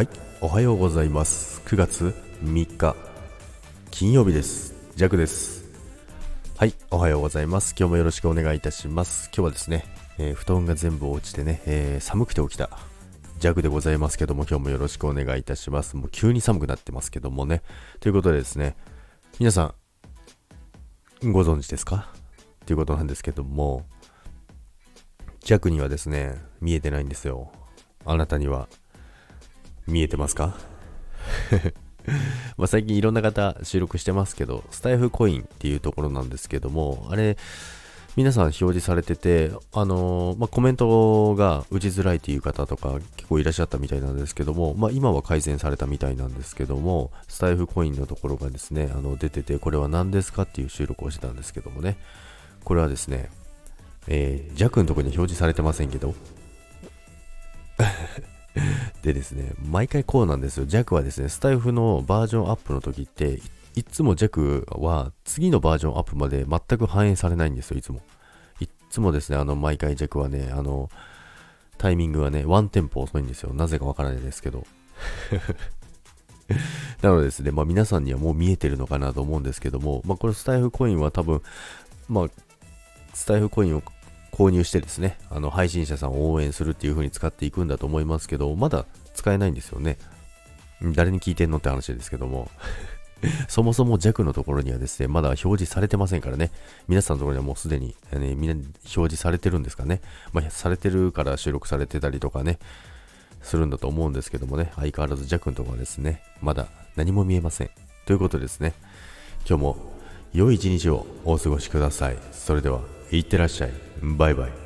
はい、おはようございます。9月3日、金曜日です。ジャクです。はい、おはようございます。今日もよろしくお願いいたします。今日はですね、えー布団が全部落ちてね、えー寒くて起きた。ジャクでございますけども、今日もよろしくお願いいたします。もう急に寒くなってますけどもね。ということでですね、皆さん、ご存知ですか？ということなんですけども、ジャクにはですね、見えてないんですよ。あなたには見えてますか？ま最近いろんな方収録してますけど、スタイフコインっていうところなんですけども、あれ、皆さん表示されてて、あのーまあ、コメントが打ちづらいっていう方とか結構いらっしゃったみたいなんですけども、まあ、今は改善されたみたいなんですけども、スタイフコインのところがですね、あの出てて、これは何ですかっていう収録をしてたんですけどもね、これはですね、えー、弱のところに表示されてませんけど、でですね、毎回こうなんですよ。弱はですね、スタイフのバージョンアップの時って、いつも弱は次のバージョンアップまで全く反映されないんですよ、いつも。いつもですね、あの、毎回弱はね、あの、タイミングはね、ワンテンポ遅いんですよ。なぜかわからないですけど。なのでですね、まあ皆さんにはもう見えてるのかなと思うんですけども、まあこれスタイフコインは多分、まあ、スタイフコインを購入してですね、あの配信者さんを応援するっていう風に使っていくんだと思いますけど、まだ使えないんですよね。誰に聞いてんのって話ですけども。そもそも弱のところにはですね、まだ表示されてませんからね。皆さんのところにはもうすでに、ね、みんな表示されてるんですかね。まあ、されてるから収録されてたりとかね、するんだと思うんですけどもね、相変わらず弱のところはですね、まだ何も見えません。ということですね、今日も良い一日をお過ごしください。それでは、いってらっしゃい。バイバイ。